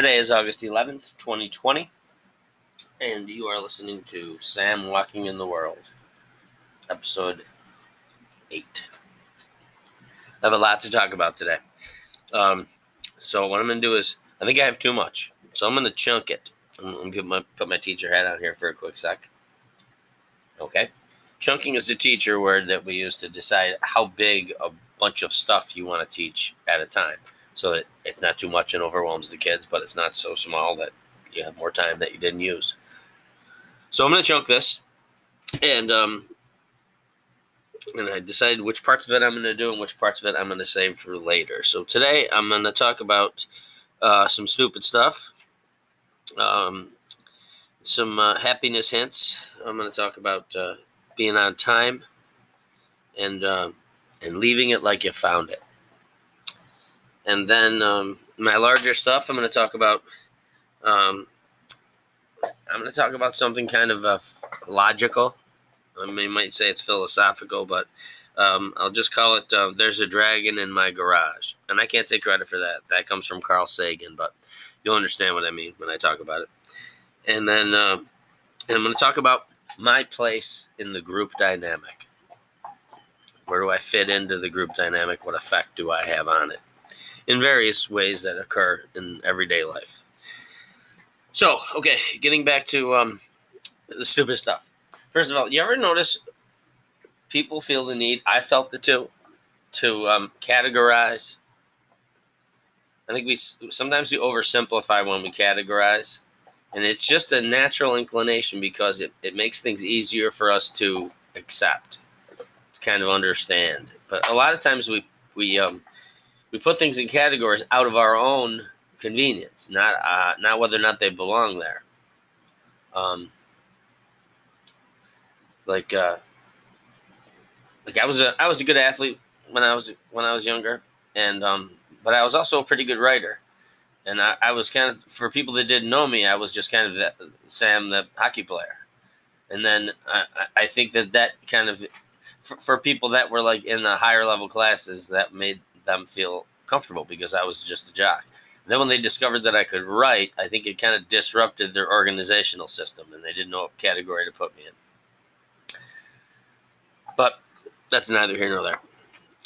Today is August 11th, 2020, and you are listening to Sam Walking in the World, episode 8. I have a lot to talk about today. Um, so, what I'm going to do is, I think I have too much, so I'm going to chunk it. I'm going to put my teacher hat on here for a quick sec. Okay. Chunking is the teacher word that we use to decide how big a bunch of stuff you want to teach at a time so that it's not too much and overwhelms the kids, but it's not so small that you have more time that you didn't use. So I'm going to chunk this, and um, and I decided which parts of it I'm going to do and which parts of it I'm going to save for later. So today I'm going to talk about uh, some stupid stuff, um, some uh, happiness hints. I'm going to talk about uh, being on time, and uh, and leaving it like you found it. And then um, my larger stuff, I'm going to talk about. Um, I'm going to talk about something kind of uh, logical. I mean, might say it's philosophical, but um, I'll just call it uh, "There's a Dragon in My Garage," and I can't take credit for that. That comes from Carl Sagan, but you'll understand what I mean when I talk about it. And then uh, I'm going to talk about my place in the group dynamic. Where do I fit into the group dynamic? What effect do I have on it? In various ways that occur in everyday life. So, okay, getting back to um, the stupid stuff. First of all, you ever notice people feel the need? I felt it too to um, categorize. I think we sometimes we oversimplify when we categorize, and it's just a natural inclination because it, it makes things easier for us to accept, to kind of understand. But a lot of times we we um, we put things in categories out of our own convenience, not uh, not whether or not they belong there. Um, like uh, like I was a I was a good athlete when I was when I was younger, and um, but I was also a pretty good writer, and I, I was kind of for people that didn't know me, I was just kind of Sam the hockey player, and then I, I think that that kind of for, for people that were like in the higher level classes that made them feel comfortable because I was just a jock. And then when they discovered that I could write, I think it kind of disrupted their organizational system and they didn't know what category to put me in. But that's neither here nor there.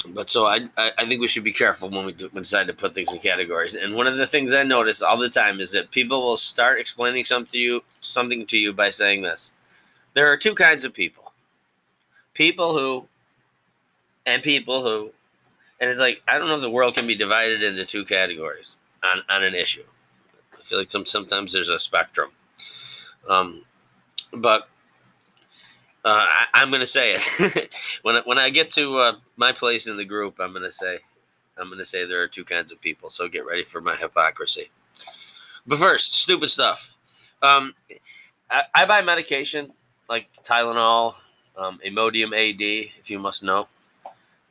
But so I, I think we should be careful when we, do, when we decide to put things in categories. And one of the things I notice all the time is that people will start explaining something to you, something to you by saying this. There are two kinds of people. People who and people who and it's like I don't know if the world can be divided into two categories on, on an issue. I feel like some, sometimes there's a spectrum. Um, but uh, I, am going to say it when I, when I get to uh, my place in the group. I'm going to say I'm to say there are two kinds of people. So get ready for my hypocrisy. But first, stupid stuff. Um, I, I, buy medication like Tylenol, um, Imodium AD, if you must know.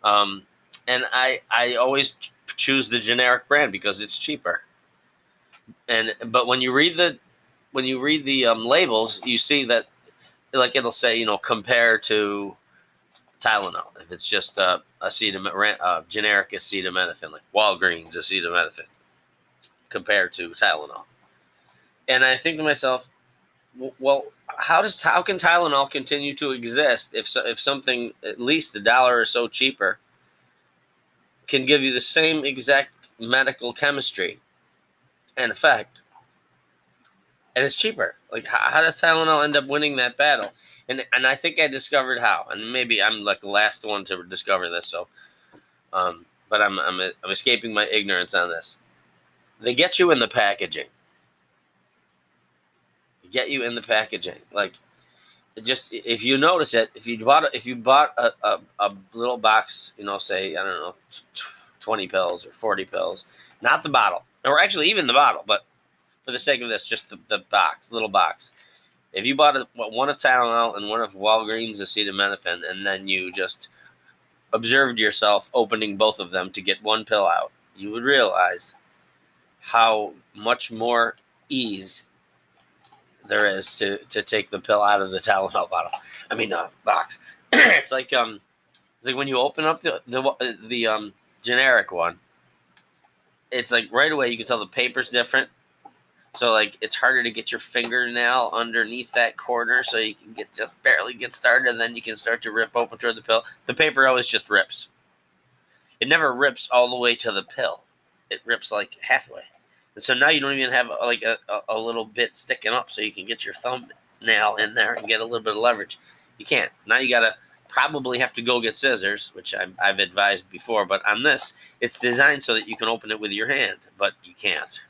Um, and I I always choose the generic brand because it's cheaper. And but when you read the when you read the um, labels, you see that like it'll say you know compare to Tylenol if it's just uh, acetamin, uh, generic acetaminophen like Walgreens acetaminophen compared to Tylenol. And I think to myself, well, how does how can Tylenol continue to exist if so, if something at least a dollar or so cheaper can give you the same exact medical chemistry and effect, and it's cheaper. Like, how, how does Tylenol end up winning that battle? And and I think I discovered how. And maybe I'm like the last one to discover this. So, um, but I'm I'm I'm escaping my ignorance on this. They get you in the packaging. They get you in the packaging, like just if you notice it, if you bought if you bought a, a, a, little box, you know, say I don't know, twenty pills or forty pills, not the bottle, or actually even the bottle, but for the sake of this, just the, the box, little box. If you bought a, one of Tylenol and one of Walgreens acetaminophen, and then you just observed yourself opening both of them to get one pill out, you would realize how much more ease there is to to take the pill out of the Tylenol bottle. I mean, uh, box. it's like um, it's like when you open up the the the um generic one. It's like right away you can tell the paper's different, So like it's harder to get your fingernail underneath that corner so you can get just barely get started and then you can start to rip open toward the pill. The paper always just rips. It never rips all the way to the pill. It rips like halfway. And so now you don't even have like a, a, little bit sticking up so you can get your thumbnail in there and get a little bit of leverage. You can't. Now you gotta probably have to go get scissors, which I've, I've advised before. But on this, it's designed so that you can open it with your hand, but you can't.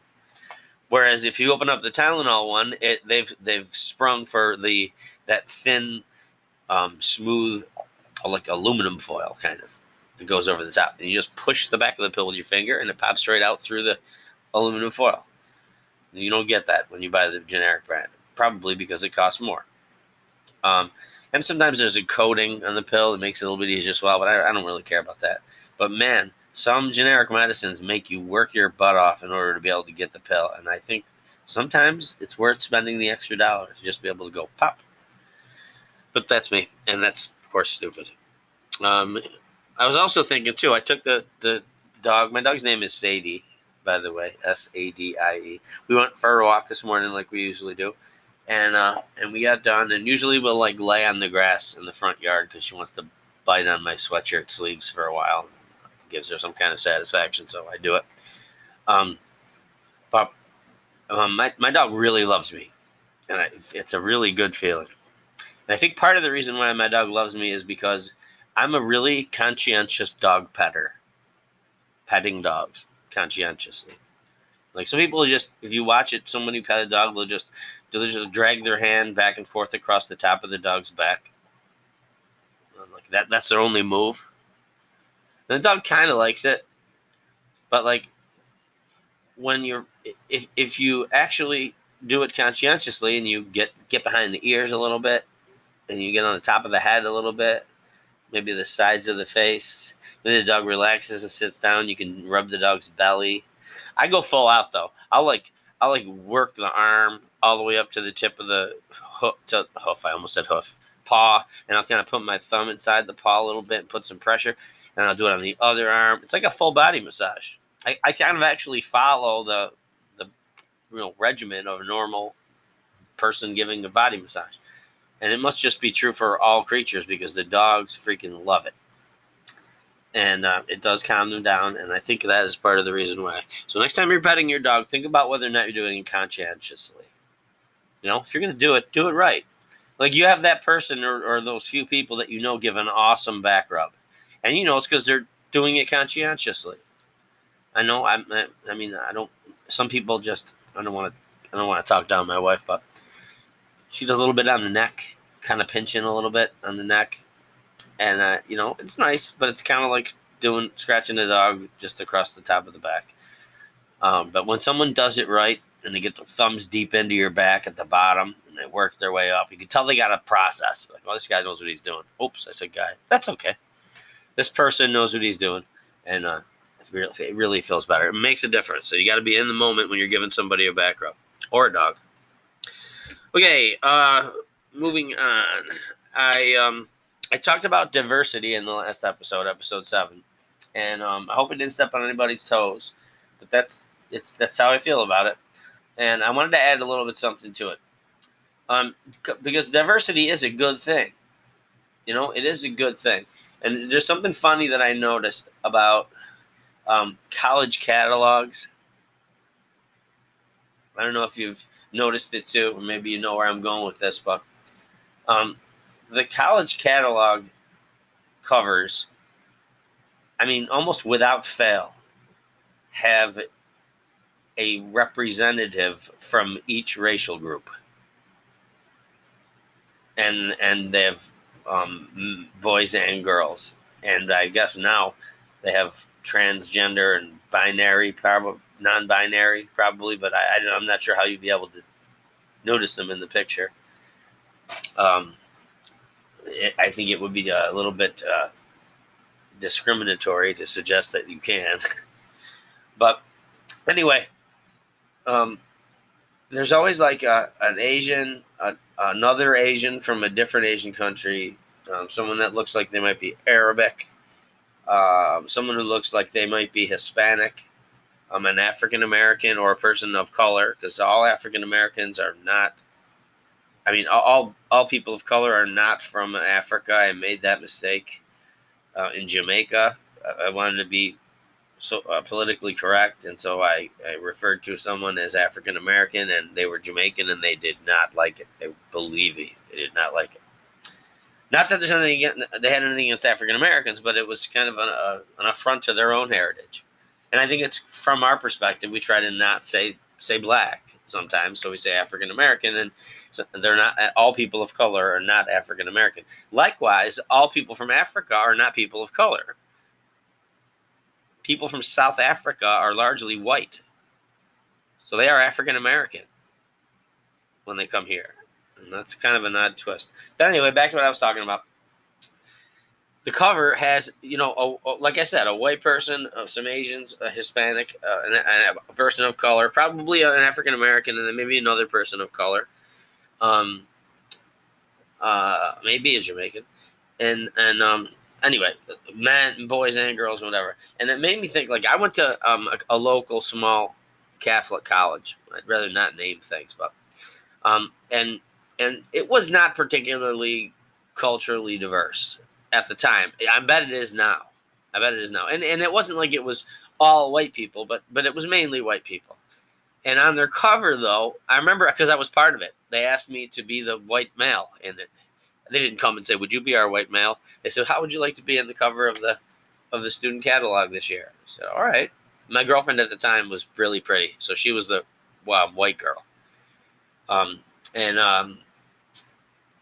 Whereas if you open up the Tylenol one, it they've they've sprung for the that thin, um, smooth, like aluminum foil kind of. It goes over the top, and you just push the back of the pill with your finger, and it pops right out through the aluminum foil. You don't get that when you buy the generic brand, probably because it costs more. Um, and sometimes there's a coating on the pill that makes it a little bit easier as well, but I, I don't really care about that. But man, some generic medicines make you work your butt off in order to be able to get the pill. And I think sometimes it's worth spending the extra dollars just to be able to go pop. But that's me, and that's of course stupid. Um, I was also thinking too. I took the the dog. My dog's name is Sadie, by the way, S A D I E. We went for a walk this morning, like we usually do, and uh, and we got done. And usually we'll like lay on the grass in the front yard because she wants to bite on my sweatshirt sleeves for a while. Gives her some kind of satisfaction, so I do it. Um, but um, my my dog really loves me, and I, it's a really good feeling. And I think part of the reason why my dog loves me is because I'm a really conscientious dog petter, petting dogs conscientiously. Like some people just, if you watch it, somebody pet a dog, they'll just they'll just drag their hand back and forth across the top of the dog's back. Like that, that's their only move. And the dog kind of likes it, but like when you're, if if you actually do it conscientiously and you get get behind the ears a little bit, and you get on the top of the head a little bit, maybe the sides of the face. When the dog relaxes and sits down, you can rub the dog's belly. I go full out though. I'll like I'll like work the arm all the way up to the tip of the hoof, to, hoof. I almost said hoof paw, and I'll kind of put my thumb inside the paw a little bit and put some pressure, and I'll do it on the other arm. It's like a full body massage. I, I kind of actually follow the the you know regimen of a normal person giving a body massage. And it must just be true for all creatures because the dogs freaking love it. And uh, it does calm them down. And I think that is part of the reason why. So next time you're petting your dog, think about whether or not you're doing it conscientiously. You know, if you're going to do it, do it right. Like you have that person or, or those few people that you know give an awesome back rub. And you know it's because they're doing it conscientiously. I know. I, I mean, I don't. Some people just. I don't want to. I don't want to talk down my wife, but she does a little bit on the neck, kind of pinching a little bit on the neck, and uh, you know it's nice, but it's kind of like doing scratching the dog just across the top of the back. Um, but when someone does it right and they get their thumbs deep into your back at the bottom and they work their way up, you can tell they got a process. Like, oh, this guy knows what he's doing. Oops, I said guy. That's okay. This person knows what he's doing, and uh, it really feels better. It makes a difference. So you got to be in the moment when you're giving somebody a back rub or a dog. Okay, uh, moving on. I um I talked about diversity in the last episode, episode seven, and um, I hope it didn't step on anybody's toes, but that's it's that's how I feel about it, and I wanted to add a little bit something to it, um, because diversity is a good thing, you know, it is a good thing, and there's something funny that I noticed about um, college catalogs. I don't know if you've noticed it too, or maybe you know where I'm going with this, but um, the college catalog covers, I mean, almost without fail, have a representative from each racial group. And and they have um, boys and girls, and I guess now they have transgender and binary, probably non-binary probably, but I, I am not sure how you'd be able to notice them in the picture. Um, it, I think it would be a little bit uh, discriminatory to suggest that you can. but anyway, um, there's always like a, an Asian, a, another Asian from a different Asian country, um, someone that looks like they might be Arabic, um, someone who looks like they might be Hispanic, I'm an African American or a person of color because all African Americans are not. I mean, all all people of color are not from Africa. I made that mistake uh, in Jamaica. I wanted to be so uh, politically correct, and so I, I referred to someone as African American, and they were Jamaican, and they did not like it. They believe me, they did not like it. Not that there's anything they had anything against African Americans, but it was kind of an, uh, an affront to their own heritage. And I think it's from our perspective, we try to not say say black sometimes, so we say African American, and so they're not all people of color are not African American. Likewise, all people from Africa are not people of color people from South Africa are largely white. So they are African American when they come here. And that's kind of an odd twist. But anyway, back to what I was talking about. The cover has, you know, a, a, like I said, a white person, uh, some Asians, a Hispanic, uh, and, and a person of color, probably an African American, and then maybe another person of color, um, uh, maybe a Jamaican, and and um, anyway, men, boys, and girls, whatever. And it made me think. Like I went to um, a, a, local small Catholic college. I'd rather not name things, but um, and and it was not particularly culturally diverse at the time. I bet it is now. I bet it is now. And and it wasn't like it was all white people, but but it was mainly white people. And on their cover, though, I remember because I was part of it. They asked me to be the white male in it, they didn't come and say, "Would you be our white male?" They said, "How would you like to be in the cover of the of the student catalog this year?" I said, "All right." My girlfriend at the time was really pretty, so she was the well, white girl. Um, and um,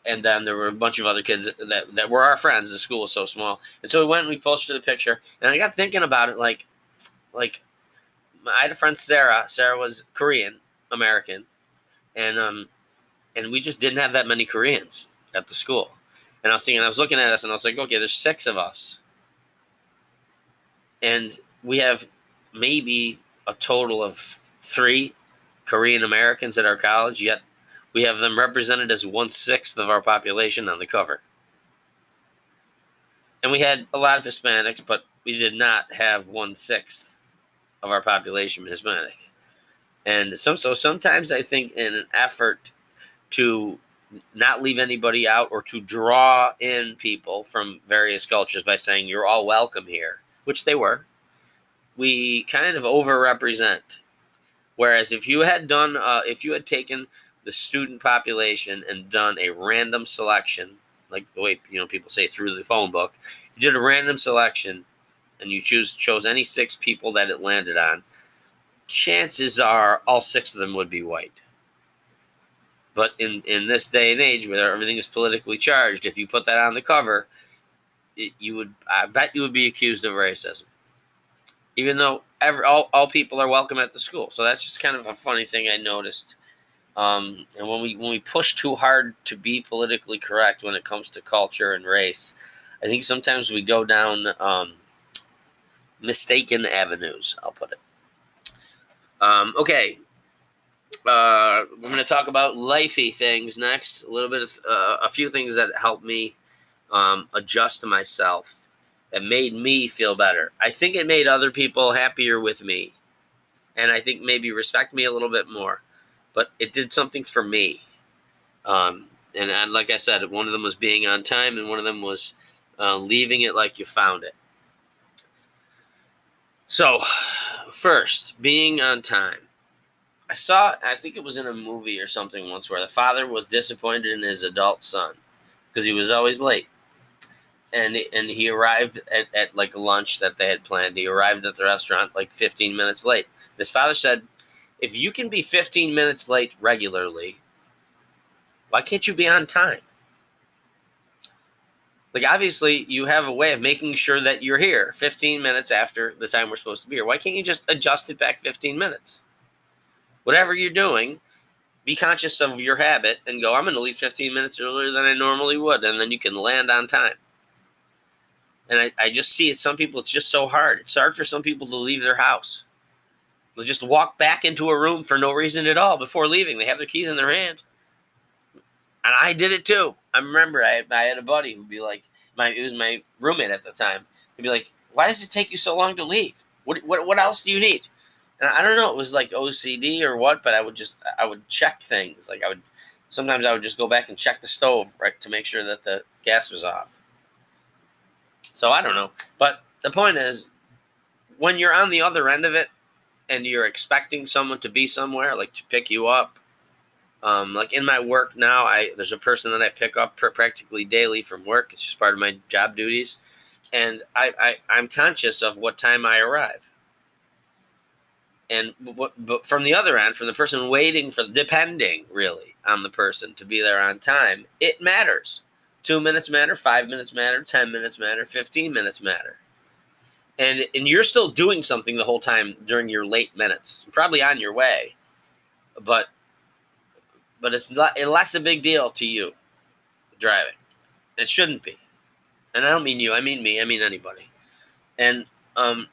and then there were a bunch of other kids that, that were our friends. The school was so small, and so we went and we posted the picture. And I got thinking about it, like, like I had a friend Sarah. Sarah was Korean American, and um, and we just didn't have that many Koreans at the school. And I was thinking, I was looking at us and I was like, okay, there's six of us. And we have maybe a total of three Korean Americans at our college, yet we have them represented as one sixth of our population on the cover. And we had a lot of Hispanics, but we did not have one sixth of our population Hispanic. And so sometimes I think in an effort to not leave anybody out or to draw in people from various cultures by saying you're all welcome here, which they were, we kind of overrepresent. Whereas if you had done, uh, if you had taken the student population and done a random selection, like the way you know people say through the phone book, if you did a random selection and you choose chose any six people that it landed on, chances are all six of them would be white. But in, in this day and age where everything is politically charged, if you put that on the cover, it, you would I bet you would be accused of racism. Even though every, all, all people are welcome at the school. So that's just kind of a funny thing I noticed. Um, and when we when we push too hard to be politically correct when it comes to culture and race, I think sometimes we go down um, mistaken avenues. I'll put it. Um, okay, uh, we're going to talk about lifey things next. A little bit of uh, a few things that helped me um, adjust to myself that made me feel better. I think it made other people happier with me, and I think maybe respect me a little bit more. But it did something for me. Um, and, and, like I said, one of them was being on time, and one of them was uh, leaving it like you found it. So, first, being on time. I saw, I think it was in a movie or something once where the father was disappointed in his adult son because he was always late. And, and he arrived at, at like lunch that they had planned. He arrived at the restaurant like 15 minutes late. His father said, If you can be 15 minutes late regularly, why can't you be on time? Like, obviously, you have a way of making sure that you're here 15 minutes after the time we're supposed to be here. Why can't you just adjust it back 15 minutes? whatever you're doing, be conscious of your habit and go, I'm going to leave 15 minutes earlier than I normally would. And then you can land on time. And I, I just see it. Some people, it's just so hard. It's hard for some people to leave their house. They'll just walk back into a room for no reason at all before leaving. They have their keys in their hand. And I did it too. I remember I, I had a buddy who'd be like, my it was my roommate at the time. He'd be like, Why does it take you so long to leave? What, what, what else do you need? and I don't know, it was like OCD or what, but I would just I would check things. Like I would sometimes I would just go back and check the stove right to make sure that the gas was off. So I don't know, but the point is, when you're on the other end of it, and you're expecting someone to be somewhere, like to pick you up. Um, like in my work now, I there's a person that I pick up pr- practically daily from work. It's just part of my job duties, and I, I I'm conscious of what time I arrive. And what, but from the other end, from the person waiting for, depending really on the person to be there on time, it matters. Two minutes matter, five minutes matter, ten minutes matter, fifteen minutes matter and and you're still doing something the whole time during your late minutes probably on your way but but it's not less a big deal to you driving. It shouldn't be. And i don't mean you i mean me i mean anybody. And um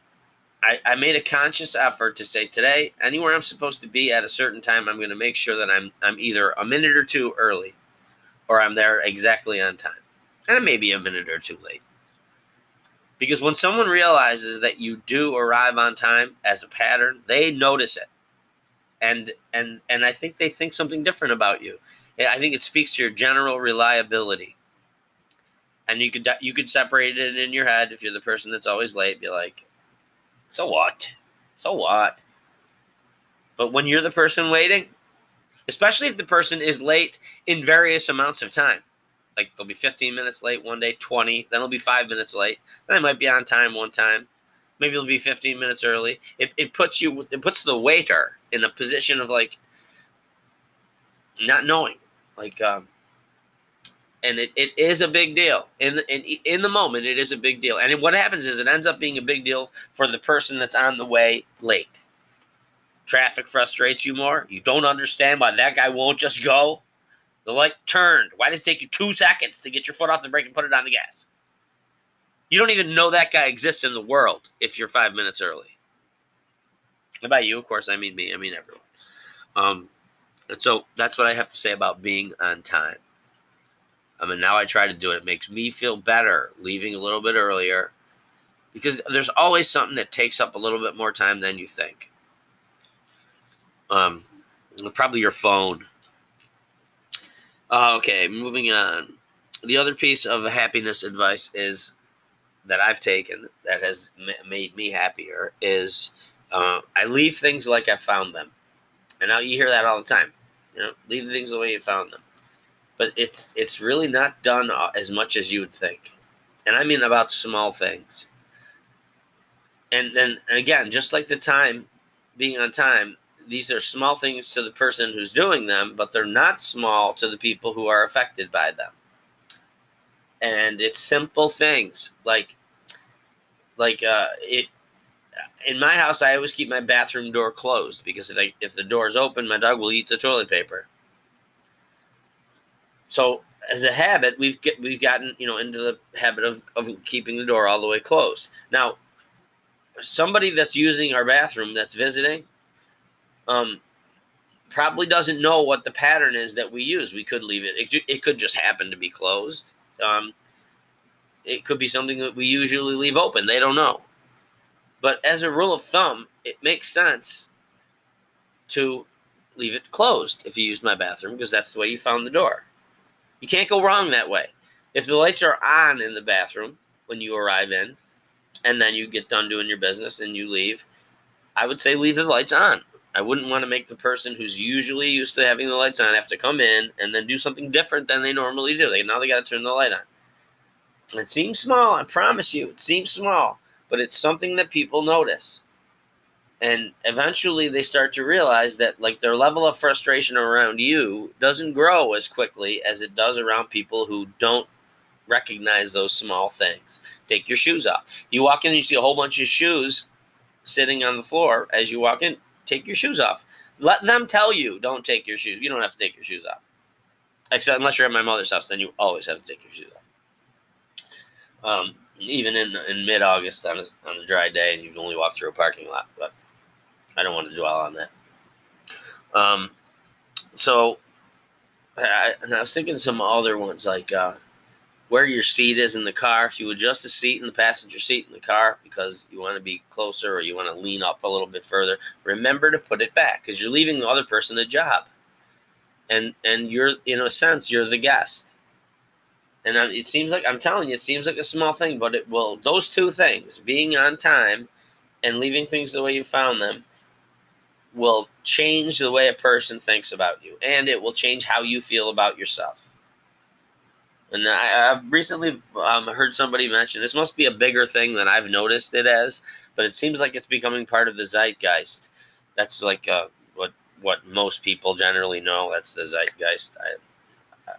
I, I made a conscious effort to say today anywhere i'm supposed to be at a certain time i'm going to make sure that i'm i'm either a minute or two early or i'm there exactly on time. And maybe a minute or two late because when someone realizes that you do arrive on time as a pattern, they notice it. And and and I think they think something different about you. I think it speaks to your general reliability. And you could you could separate it in your head if you're the person that's always late, be like, "So what? So what?" But when you're the person waiting, especially if the person is late in various amounts of time, like they'll be 15 minutes late one day, 20, then it'll be five minutes late. Then they might be on time one time. Maybe it'll be 15 minutes early. It, it puts you, it puts the waiter in a position of like not knowing, like, um, and it, it is a big deal in the, in, in the moment. It is a big deal, and what happens is it ends up being a big deal for the person that's on the way late. Traffic frustrates you more. You don't understand why that guy won't just go. The light turned. Why does it take you two seconds to get your foot off the brake and put it on the gas? You don't even know that guy exists in the world if you're five minutes early. About you, of course, I mean me, I mean everyone. Um, and so that's what I have to say about being on time. I mean, now I try to do it. It makes me feel better leaving a little bit earlier because there's always something that takes up a little bit more time than you think. Um, probably your phone uh, okay, moving on. The other piece of happiness advice is that I've taken that has m- made me happier is uh, I leave things like I found them. And now you hear that all the time. You know, leave things the way you found them. But it's it's really not done as much as you would think. And I mean about small things. And then again, just like the time being on time, these are small things to the person who's doing them, but they're not small to the people who are affected by them. And it's simple things like like uh, it in my house I always keep my bathroom door closed because if I, if the door is open, my dog will eat the toilet paper. So as a habit, we've get, we've gotten you know into the habit of, of keeping the door all the way closed. Now, somebody that's using our bathroom that's visiting, um, probably doesn't know what the pattern is that we use. We could leave it. It, it could just happen to be closed. Um, it could be something that we usually leave open. They don't know. But as a rule of thumb, it makes sense to leave it closed if you use my bathroom because that's the way you found the door. You can't go wrong that way. If the lights are on in the bathroom when you arrive in, and then you get done doing your business and you leave, I would say leave the lights on. I wouldn't want to make the person who's usually used to having the lights on have to come in and then do something different than they normally do. They now they got to turn the light on. It seems small, I promise you, it seems small, but it's something that people notice. And eventually they start to realize that like their level of frustration around you doesn't grow as quickly as it does around people who don't recognize those small things. Take your shoes off. You walk in and you see a whole bunch of shoes sitting on the floor as you walk in take your shoes off. Let them tell you don't take your shoes. You don't have to take your shoes off. Except unless you're at my mother's house, then you always have to take your shoes off. Um, even in in mid August on a, on a dry day, and you've only walked through a parking lot. But I don't want to dwell on that. Um, so I, I was thinking some other ones like uh, where your seat is in the car. If you adjust the seat in the passenger seat in the car because you want to be closer or you want to lean up a little bit further, remember to put it back because you're leaving the other person a job. And and you're in a sense you're the guest. And it seems like I'm telling you, it seems like a small thing, but it will. Those two things, being on time and leaving things the way you found them, will change the way a person thinks about you, and it will change how you feel about yourself. And I, have recently um, heard somebody mention this must be a bigger thing than I've noticed it as, but it seems like it's becoming part of the zeitgeist. That's like uh, what what most people generally know. That's the zeitgeist. I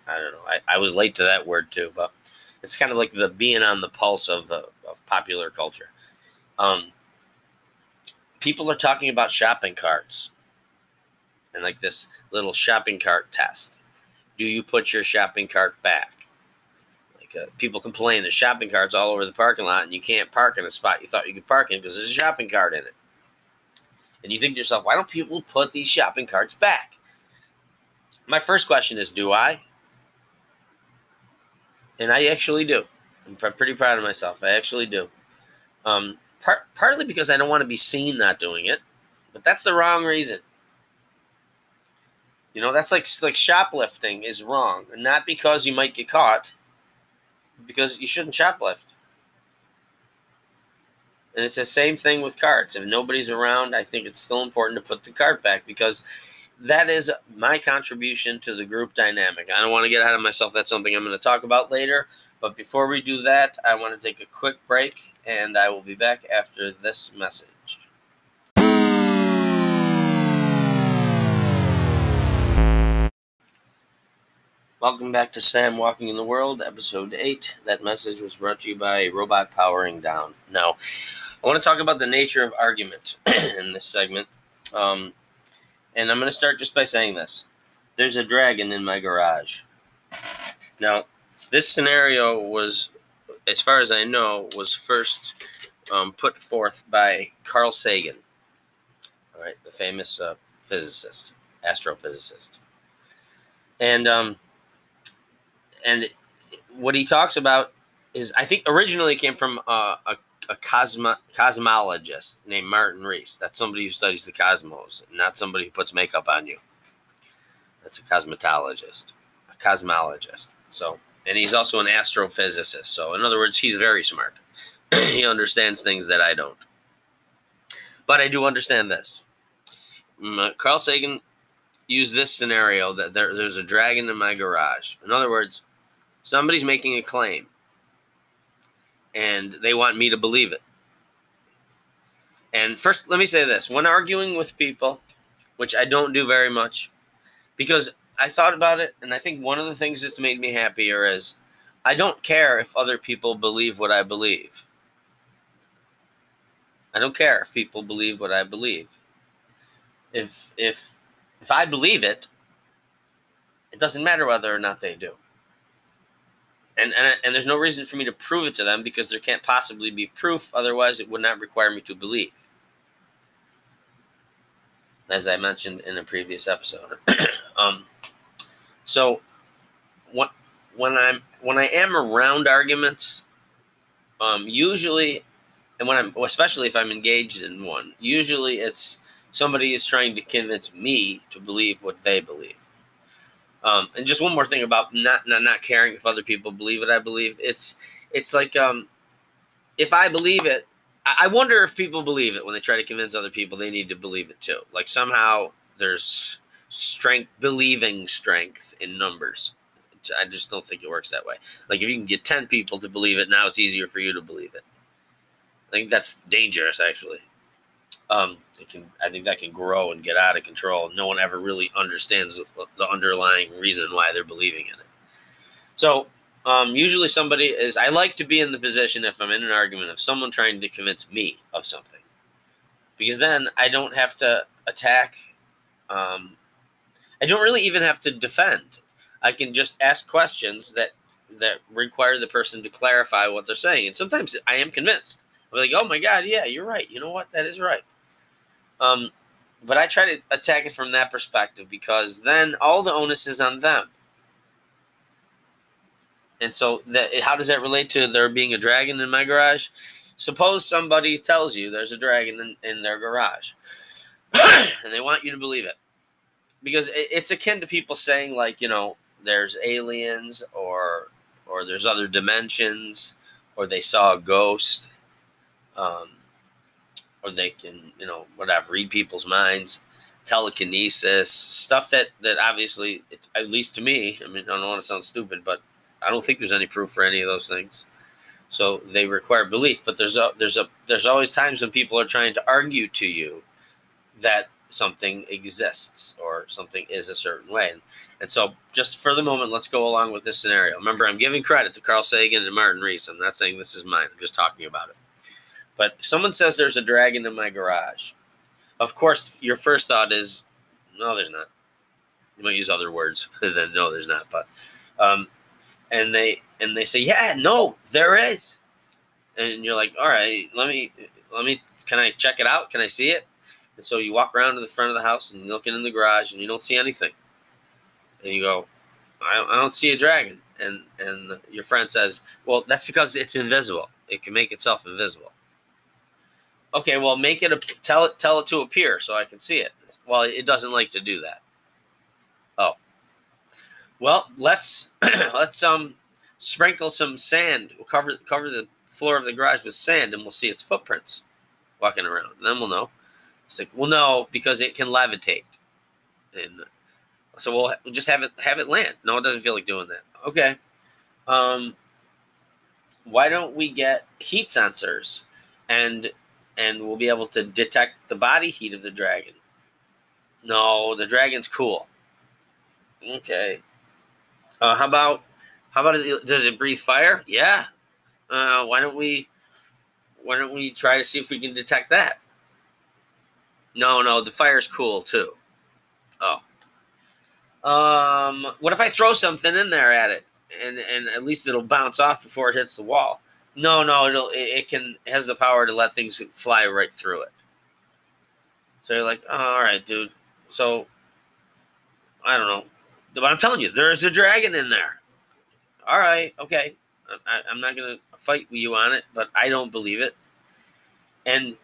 I, don't know. I, I was late to that word too, but it's kind of like the being on the pulse of uh, of popular culture. Um, people are talking about shopping carts and like this little shopping cart test. Do you put your shopping cart back? Uh, people complain there's shopping carts all over the parking lot and you can't park in a spot you thought you could park in because there's a shopping cart in it. And you think to yourself, why don't people put these shopping carts back? My first question is, do I? And I actually do. I'm pretty proud of myself. I actually do. Um, part, partly because I don't want to be seen not doing it, but that's the wrong reason. You know, that's like like shoplifting is wrong, not because you might get caught because you shouldn't shoplift. And it's the same thing with carts. If nobody's around, I think it's still important to put the cart back because that is my contribution to the group dynamic. I don't want to get ahead of myself. That's something I'm going to talk about later. But before we do that, I want to take a quick break, and I will be back after this message. Welcome back to Sam Walking in the World, episode 8. That message was brought to you by Robot Powering Down. Now, I want to talk about the nature of argument in this segment. Um, and I'm going to start just by saying this there's a dragon in my garage. Now, this scenario was, as far as I know, was first um, put forth by Carl Sagan, all right, the famous uh, physicist, astrophysicist. And um, and what he talks about is I think originally came from a, a, a cosmo, cosmologist named Martin Rees. That's somebody who studies the cosmos, not somebody who puts makeup on you. That's a cosmetologist, a cosmologist. So, and he's also an astrophysicist. So, in other words, he's very smart. he understands things that I don't. But I do understand this. Mm, uh, Carl Sagan used this scenario that there, there's a dragon in my garage. In other words, Somebody's making a claim and they want me to believe it. And first, let me say this when arguing with people, which I don't do very much, because I thought about it, and I think one of the things that's made me happier is I don't care if other people believe what I believe. I don't care if people believe what I believe. If if if I believe it, it doesn't matter whether or not they do and, and and there's no reason for me to prove it to them because there can't possibly be proof. Otherwise it would not require me to believe. As i mentioned in a previous episode. Um, so when, when i'm when i am around arguments um, usually and when i'm especially if i'm engaged in one usually it's somebody is trying to convince me to believe what they believe um, and just one more thing about not, not not caring if other people believe it. I believe it's it's like um, if I believe it, I wonder if people believe it when they try to convince other people they need to believe it too. Like somehow there's strength, believing strength in numbers. I just don't think it works that way. Like if you can get ten people to believe it, now it's easier for you to believe it. I think that's dangerous, actually um, it can I think that can grow and get out of control. No one ever really understands the underlying reason why they're believing in it. So um, usually somebody is I like to be in the position if I'm in an argument of someone trying to convince me of something, because then I don't have to attack. Um, I don't really even have to defend. I can just ask questions that that require the person to clarify what they're saying, and sometimes I am convinced. I'm like, oh my god, yeah, you're right. You know what? That is right. Um, but I try to attack it from that perspective because then all the onus is on them. And so that how does that relate to there being a dragon in my garage? Suppose somebody tells you there's a dragon in, in their garage, and they want you to believe it, because it, it's akin to people saying like you know there's aliens or or there's other dimensions or they saw a ghost, um, or they can you know whatever read people's minds telekinesis, stuff that that obviously, at least to me, I mean, I don't want to sound stupid, but I don't think there's any proof for any of those things. So they require belief, but there's a there's a there's always times when people are trying to argue to you that something exists or something is a certain way. And, and so just for the moment, let's go along with this scenario. Remember, I'm giving credit to Carl Sagan and Martin Rees. I'm not saying this is mine. I'm just talking about it. But if someone says there's a dragon in my garage, of course, your first thought is, no, there's not. You might use other words than no, there's not. But, um, and they and they say, yeah, no, there is. And you're like, all right, let me let me. Can I check it out? Can I see it? And so you walk around to the front of the house and you're looking in the garage and you don't see anything. And you go, I, I don't see a dragon. And and your friend says, well, that's because it's invisible. It can make itself invisible. Okay, well, make it a tell it tell it to appear so I can see it. Well, it doesn't like to do that. Oh, well, let's let's um sprinkle some sand. We'll cover cover the floor of the garage with sand, and we'll see its footprints walking around. And then we'll know. It's like, well, no, because it can levitate, and so we'll, we'll just have it have it land. No, it doesn't feel like doing that. Okay. Um, why don't we get heat sensors and and we'll be able to detect the body heat of the dragon. No, the dragon's cool. Okay. Uh, how about how about it, does it breathe fire? Yeah. Uh, why don't we why don't we try to see if we can detect that? No, no, the fire's cool too. Oh. Um, what if I throw something in there at it, and and at least it'll bounce off before it hits the wall? No, no, it'll it, it can it has the power to let things fly right through it. So you're like, oh, all right, dude. So I don't know, but I'm telling you, there's a dragon in there. All right, okay. I, I'm not gonna fight with you on it, but I don't believe it. And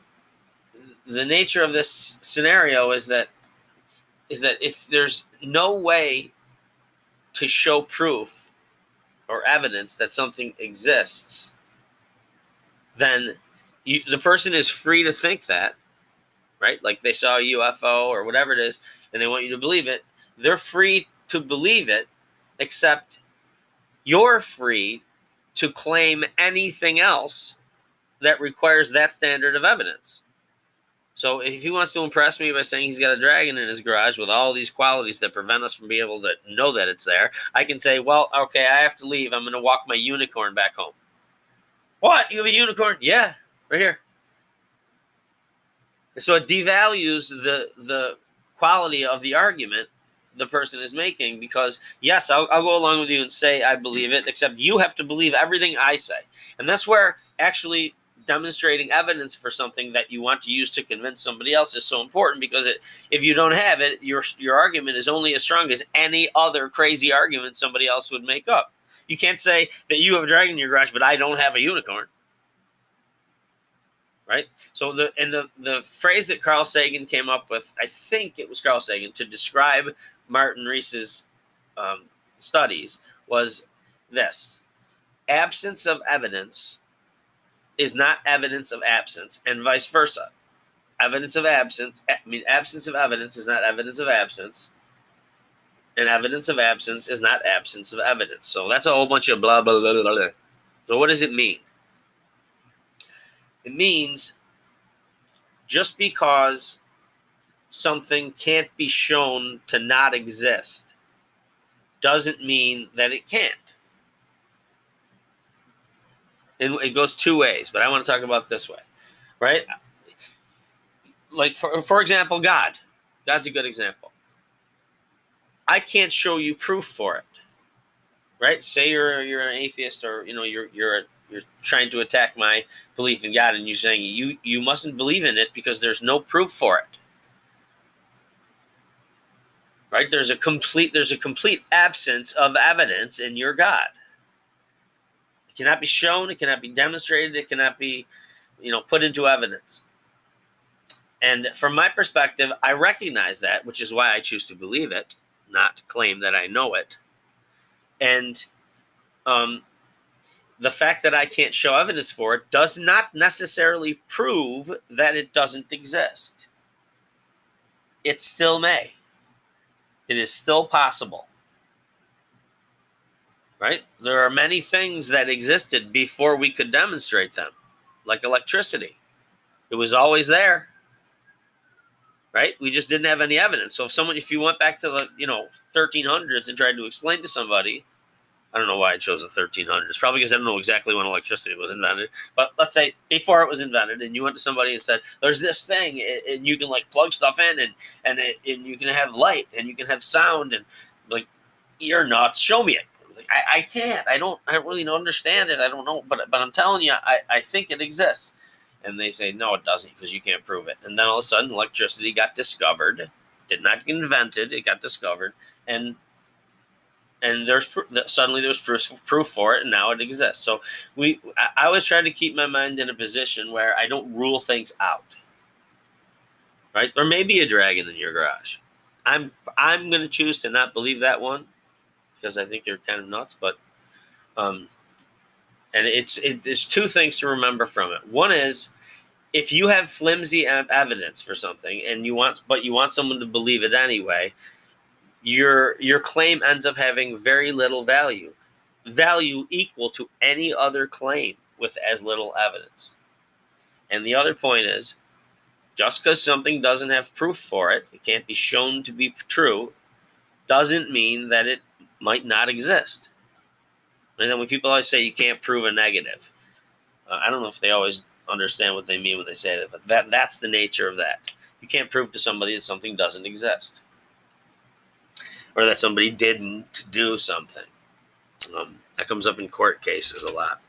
the nature of this scenario is that is that if there's no way to show proof or evidence that something exists, then you, the person is free to think that, right? Like they saw a UFO or whatever it is, and they want you to believe it. They're free to believe it, except you're free to claim anything else that requires that standard of evidence. So if he wants to impress me by saying he's got a dragon in his garage with all these qualities that prevent us from being able to know that it's there, I can say, well, okay, I have to leave. I'm going to walk my unicorn back home. What? You have a unicorn? Yeah, right here. So it devalues the the quality of the argument the person is making because yes, I'll, I'll go along with you and say I believe it, except you have to believe everything I say, and that's where actually demonstrating evidence for something that you want to use to convince somebody else is so important because it, if you don't have it, your your argument is only as strong as any other crazy argument somebody else would make up. You can't say that you have a dragon in your garage, but I don't have a unicorn. Right? So the and the the phrase that Carl Sagan came up with, I think it was Carl Sagan, to describe Martin Rees's um, studies was this: absence of evidence is not evidence of absence, and vice versa. Evidence of absence, I mean, absence of evidence is not evidence of absence and evidence of absence is not absence of evidence. So that's a whole bunch of blah, blah, blah, blah, blah. So what does it mean? It means just because something can't be shown to not exist doesn't mean that it can't. And it goes two ways, but I want to talk about this way, right? Like, for, for example, God. God's a good example I can't show you proof for it. Right? Say you're you're an atheist or you know you're you're you're trying to attack my belief in God and you're saying you you mustn't believe in it because there's no proof for it. Right? There's a complete there's a complete absence of evidence in your God. It cannot be shown, it cannot be demonstrated, it cannot be, you know, put into evidence. And from my perspective, I recognize that, which is why I choose to believe it, not claim that I know it. And um, the fact that I can't show evidence for it does not necessarily prove that it doesn't exist. It still may. It is still possible. Right? There are many things that existed before we could demonstrate them, like electricity. It was always there right? We just didn't have any evidence. So if someone, if you went back to the, you know, 1300s and tried to explain to somebody, I don't know why I chose the 1300s. Probably because I don't know exactly when electricity was invented. But let's say before it was invented, and you went to somebody and said, "There's this thing, and you can like plug stuff in, and and it, and you can have light, and you can have sound, and like you're nuts. Show me it." Like I, I can't. I don't. I don't really understand it. I don't know. But but I'm telling you, I, I think it exists and they say no it doesn't because you can't prove it. And then all of a sudden electricity got discovered did not get invented it got discovered and and there's suddenly there's proof, proof for it and now it exists. So we I, always try to keep my mind in a position where i don't rule things out. Right? There may be a dragon in your garage. I'm i'm going to choose to not believe that one because i think you're kind of nuts but um and it's it, there's two things to remember from it. One is if you have flimsy evidence for something and you want but you want someone to believe it anyway your your claim ends up having very little value. Value equal to any other claim with as little evidence. And the other point is just because something doesn't have proof for it it can't be shown to be true doesn't mean that it might not exist. And then when people always say you can't prove a negative uh, i don't know if they always understand what they mean when they say that, but that that's the nature of that. You can't prove to somebody that something doesn't exist or that somebody didn't do something. Um, that comes up in court cases a lot.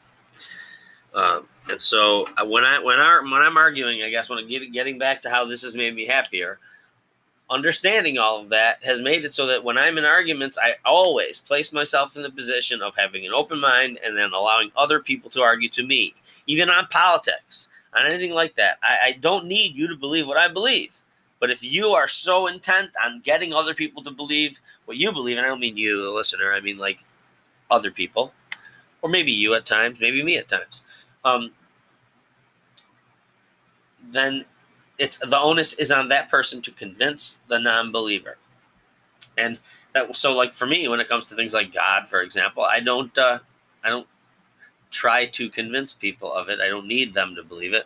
Um, and so uh, when I when I when I'm arguing, I guess when I'm get, getting back to how this has made me happier, understanding all of that has made it so that when I'm in arguments, I always place myself in the position of having an open mind and then allowing other people to argue to me, even on politics, on anything like that. I, I don't need you to believe what I believe. But if you are so intent on getting other people to believe what you believe, and I don't mean you, the listener, I mean like other people, or maybe you at times, maybe me at times, um, then it's the onus is on that person to convince the non-believer. And that, so like for me when it comes to things like god for example i don't uh, i don't try to convince people of it. I don't need them to believe it.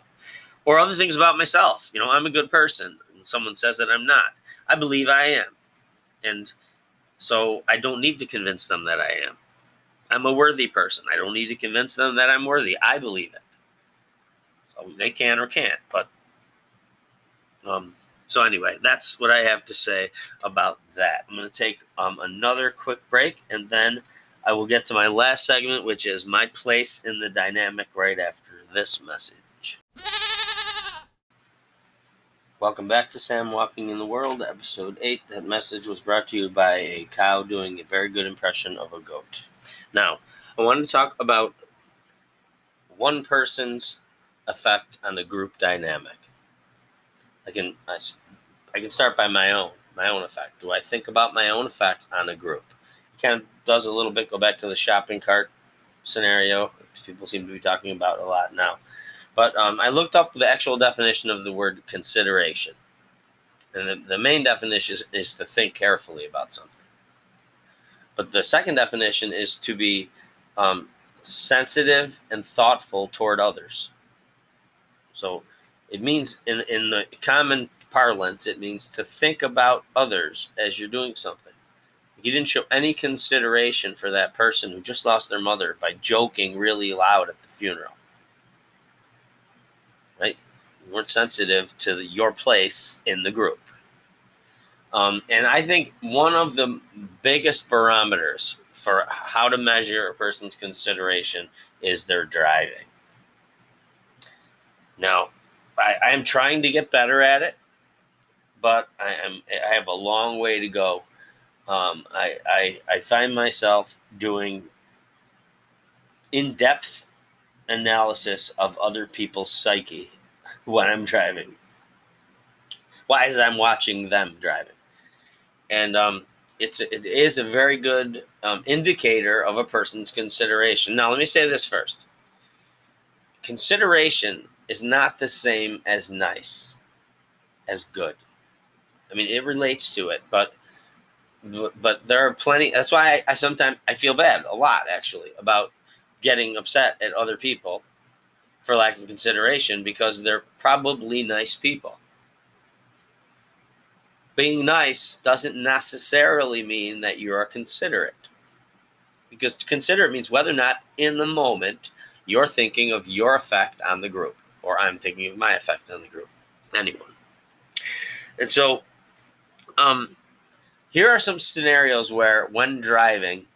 Or other things about myself. You know i'm a good person. Someone says that i'm not. I believe i am. And so i don't need to convince them that i am. I'm a worthy person. I don't need to convince them that i'm worthy. I believe it. So they can or can't but um, so anyway, that's what I have to say about that. I'm going to take um, another quick break, and then I will get to my last segment, which is my place in the dynamic right after this message. Welcome back to Sam Walking in the World, episode 8. That message was brought to you by a cow doing a very good impression of a goat. Now, I want to talk about one person's effect on the group dynamic. I can I, I can start by my own my own effect. Do I think about my own effect on a group? It kind of does a little bit go back to the shopping cart scenario. People seem to be talking about a lot now. But um, I looked up the actual definition of the word consideration. And the, the main definition is, is to think carefully about something. But the second definition is to be um, sensitive and thoughtful toward others. So it means, in, in the common parlance, it means to think about others as you're doing something. You didn't show any consideration for that person who just lost their mother by joking really loud at the funeral. Right? You weren't sensitive to the, your place in the group. Um, and I think one of the biggest barometers for how to measure a person's consideration is their driving. Now, I, I am trying to get better at it, but I am I have a long way to go. Um, I, I I find myself doing in depth analysis of other people's psyche when I'm driving. Why as I'm watching them driving. And um, it's it is a very good um, indicator of a person's consideration. Now, let me say this first. Consideration is not the same as nice, as good. I mean, it relates to it, but but there are plenty. That's why I, I sometimes I feel bad a lot actually about getting upset at other people for lack of consideration because they're probably nice people. Being nice doesn't necessarily mean that you are considerate. Because to consider it means whether or not in the moment you're thinking of your effect on the group, or I'm thinking of my effect on the group, anyone. And so, um, here are some scenarios where, when driving,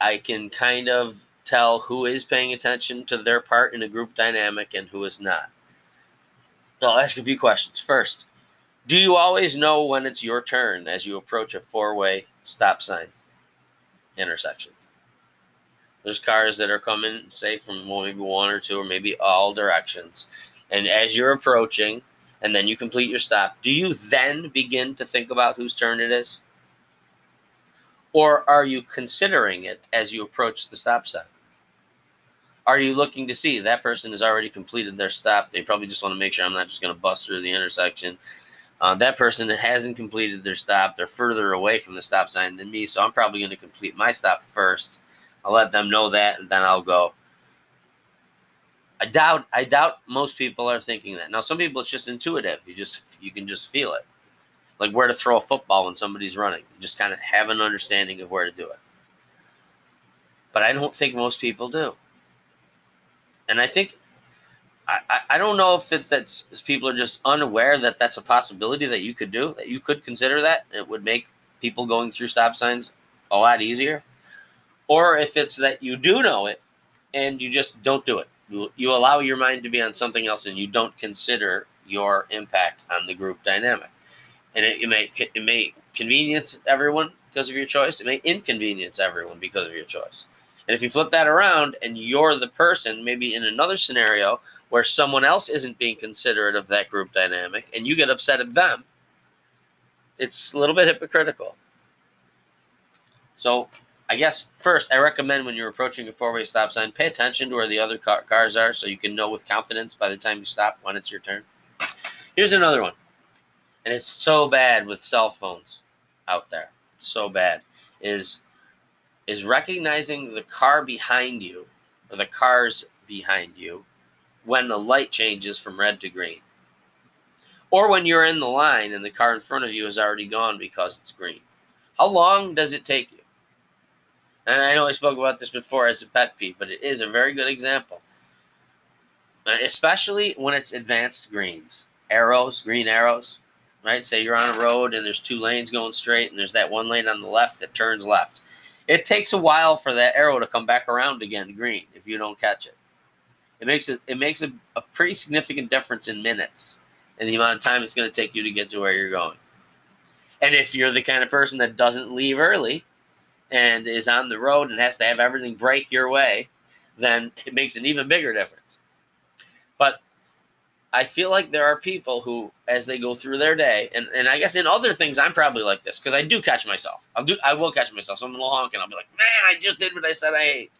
I can kind of tell who is paying attention to their part in a group dynamic and who is not. So I'll ask a few questions. First, do you always know when it's your turn as you approach a four way stop sign intersection? There's cars that are coming, say, from maybe one or two or maybe all directions. And as you're approaching and then you complete your stop, do you then begin to think about whose turn it is? Or are you considering it as you approach the stop sign? are you looking to see that person has already completed their stop? They probably just want to make sure I'm not just going to bust through the intersection. Uh, that person that hasn't completed their stop, they're further away from the stop sign than me, so I'm probably going to complete my stop first. I'll let them know that, and then I'll go. I doubt. I doubt most people are thinking that. Now, some people it's just intuitive. You just you can just feel it, like where to throw a football when somebody's running. You just kind of have an understanding of where to do it. But I don't think most people do. And I think I, I don't know if it's that people are just unaware that that's a possibility that you could do, that you could consider that. It would make people going through stop signs a lot easier. Or if it's that you do know it and you just don't do it. You, you allow your mind to be on something else and you don't consider your impact on the group dynamic. And it, it may it may convenience everyone because of your choice. It may inconvenience everyone because of your choice. And if you flip that around and you're the person, maybe in another scenario where someone else isn't being considerate of that group dynamic and you get upset at them, it's a little bit hypocritical. So, I guess first, I recommend when you're approaching a four way stop sign, pay attention to where the other car- cars are so you can know with confidence by the time you stop when it's your turn. Here's another one. And it's so bad with cell phones out there. It's so bad. Is is recognizing the car behind you or the cars behind you when the light changes from red to green. Or when you're in the line and the car in front of you is already gone because it's green. How long does it take? And I know I spoke about this before as a pet peeve, but it is a very good example. Uh, especially when it's advanced greens, arrows, green arrows, right? Say you're on a road and there's two lanes going straight, and there's that one lane on the left that turns left it takes a while for that arrow to come back around again green if you don't catch it. It makes it it makes a, a pretty significant difference in minutes and the amount of time it's going to take you to get to where you're going. And if you're the kind of person that doesn't leave early and is on the road and has to have everything break your way, then it makes an even bigger difference. But I feel like there are people who, as they go through their day, and, and I guess in other things, I'm probably like this because I do catch myself. I'll do, I will catch myself. Someone will honk and I'll be like, man, I just did what I said I hate.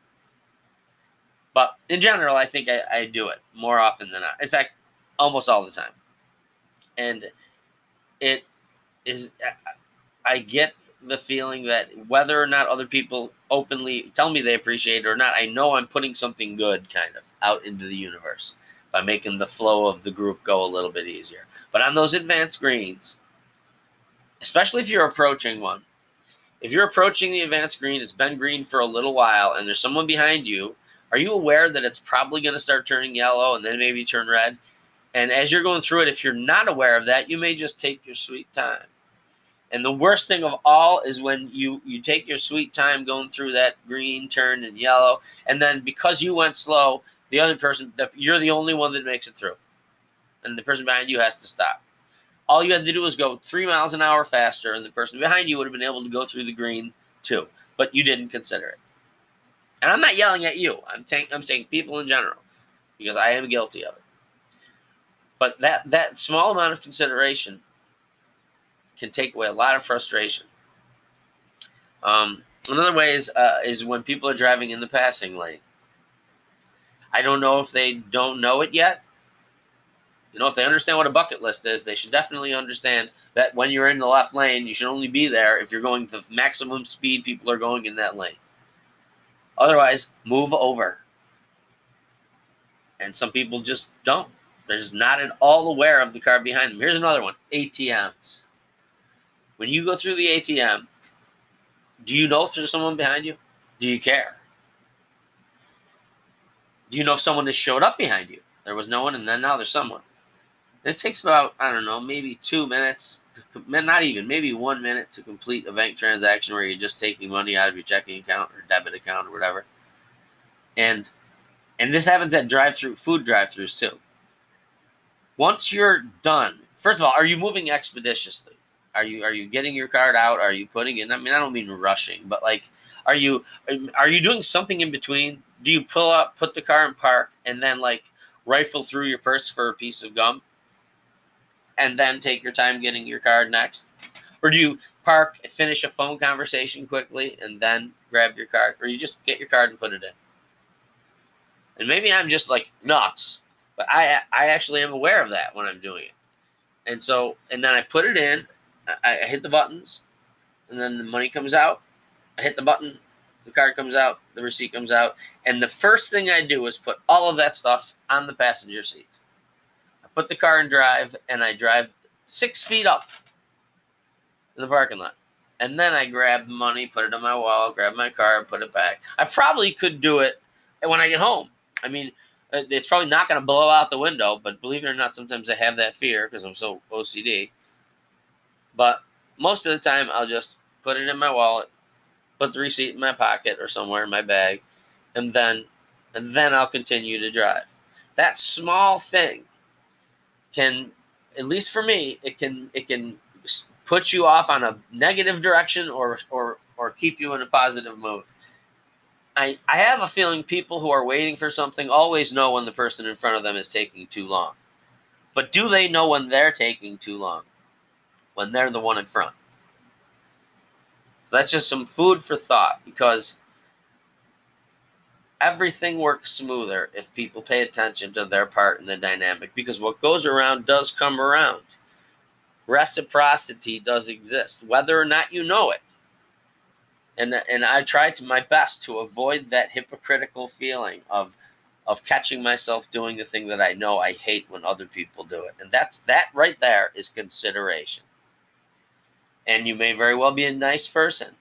But in general, I think I, I do it more often than not. In fact, almost all the time. And it is, I get the feeling that whether or not other people openly tell me they appreciate it or not, I know I'm putting something good kind of out into the universe by making the flow of the group go a little bit easier. But on those advanced greens, especially if you're approaching one, if you're approaching the advanced green, it's been green for a little while, and there's someone behind you, are you aware that it's probably going to start turning yellow and then maybe turn red? And as you're going through it, if you're not aware of that, you may just take your sweet time. And the worst thing of all is when you you take your sweet time going through that green turn and yellow, and then because you went slow, the other person, you're the only one that makes it through, and the person behind you has to stop. All you had to do was go three miles an hour faster, and the person behind you would have been able to go through the green too, but you didn't consider it. And I'm not yelling at you. I'm, t- I'm saying people in general because I am guilty of it. But that that small amount of consideration can take away a lot of frustration. Um, another way is uh, is when people are driving in the passing lane. I don't know if they don't know it yet. You know, if they understand what a bucket list is, they should definitely understand that when you're in the left lane, you should only be there if you're going the maximum speed people are going in that lane. Otherwise, move over. And some people just don't. They're just not at all aware of the car behind them. Here's another one ATMs. When you go through the ATM, do you know if there's someone behind you? Do you care? Do you know if someone has showed up behind you? There was no one, and then now there's someone. It takes about, I don't know, maybe two minutes, to, not even, maybe one minute to complete a bank transaction where you're just taking money out of your checking account or debit account or whatever. And and this happens at drive-through food drive-throughs too. Once you're done, first of all, are you moving expeditiously? Are you are you getting your card out? Are you putting it in? I mean, I don't mean rushing, but like, are you are you doing something in between? Do you pull up, put the car in park, and then like rifle through your purse for a piece of gum, and then take your time getting your card next? Or do you park, finish a phone conversation quickly, and then grab your card? Or you just get your card and put it in? And maybe I'm just like nuts, but I I actually am aware of that when I'm doing it. And so, and then I put it in, I, I hit the buttons, and then the money comes out. I hit the button, the card comes out, the receipt comes out, and the first thing I do is put all of that stuff on the passenger seat. I put the car in drive, and I drive six feet up in the parking lot. And then I grab money, put it on my wall, grab my car, put it back. I probably could do it when I get home. I mean, uh, it's probably not going to blow out the window, but believe it or not, sometimes I have that fear because I'm so OCD. But most of the time, I'll just put it in my wallet, put the receipt in my pocket or somewhere in my bag, and then and then I'll continue to drive. That small thing can, at least for me, it can it can put you off on a negative direction or or or keep you in a positive mood. I, I have a feeling people who are waiting for something always know when the person in front of them is taking too long. But do they know when they're taking too long? When they're the one in front. So that's just some food for thought because everything works smoother if people pay attention to their part in the dynamic because what goes around does come around. Reciprocity does exist, whether or not you know it. And, and I try to my best to avoid that hypocritical feeling of of catching myself doing the thing that I know I hate when other people do it. And that's that right there is consideration. And you may very well be a nice person,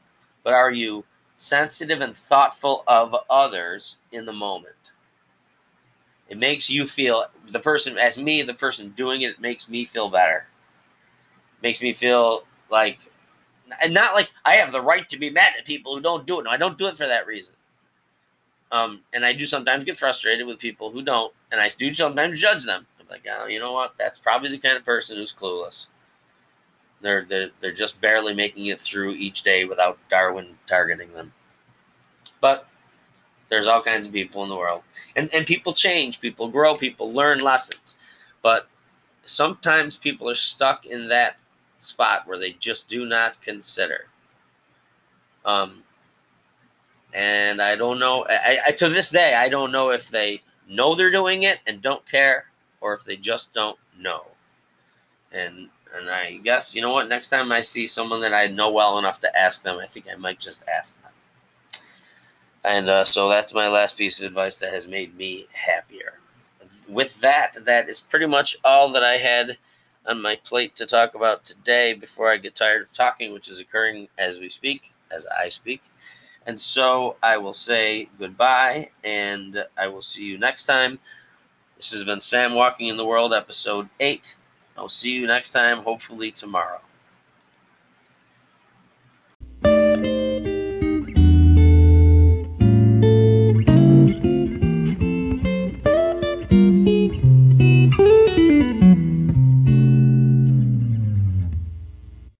but are you sensitive and thoughtful of others in the moment? It makes you feel the person as me, the person doing it, it makes me feel better. Makes me feel like and not like I have the right to be mad at people who don't do it. No, I don't do it for that reason. Um, and I do sometimes get frustrated with people who don't, and I do sometimes judge them. I'm like, oh, you know what? That's probably the kind of person who's clueless. They're, they're, they're just barely making it through each day without Darwin targeting them. But there's all kinds of people in the world. And, and people change, people grow, people learn lessons. But sometimes people are stuck in that spot where they just do not consider. Um, and I don't know. I, I, to this day, I don't know if they know they're doing it and don't care, or if they just don't know. And and I guess, you know what, next time I see someone that I know well enough to ask them, I think I might just ask them. And uh, so that's my last piece of advice that has made me happier. With that, that is pretty much all that I had on my plate to talk about today before I get tired of talking, which is occurring as we speak, as I speak. And so I will say goodbye, and I will see you next time. This has been Sam Walking in the World, episode 8. I'll see you next time, hopefully tomorrow.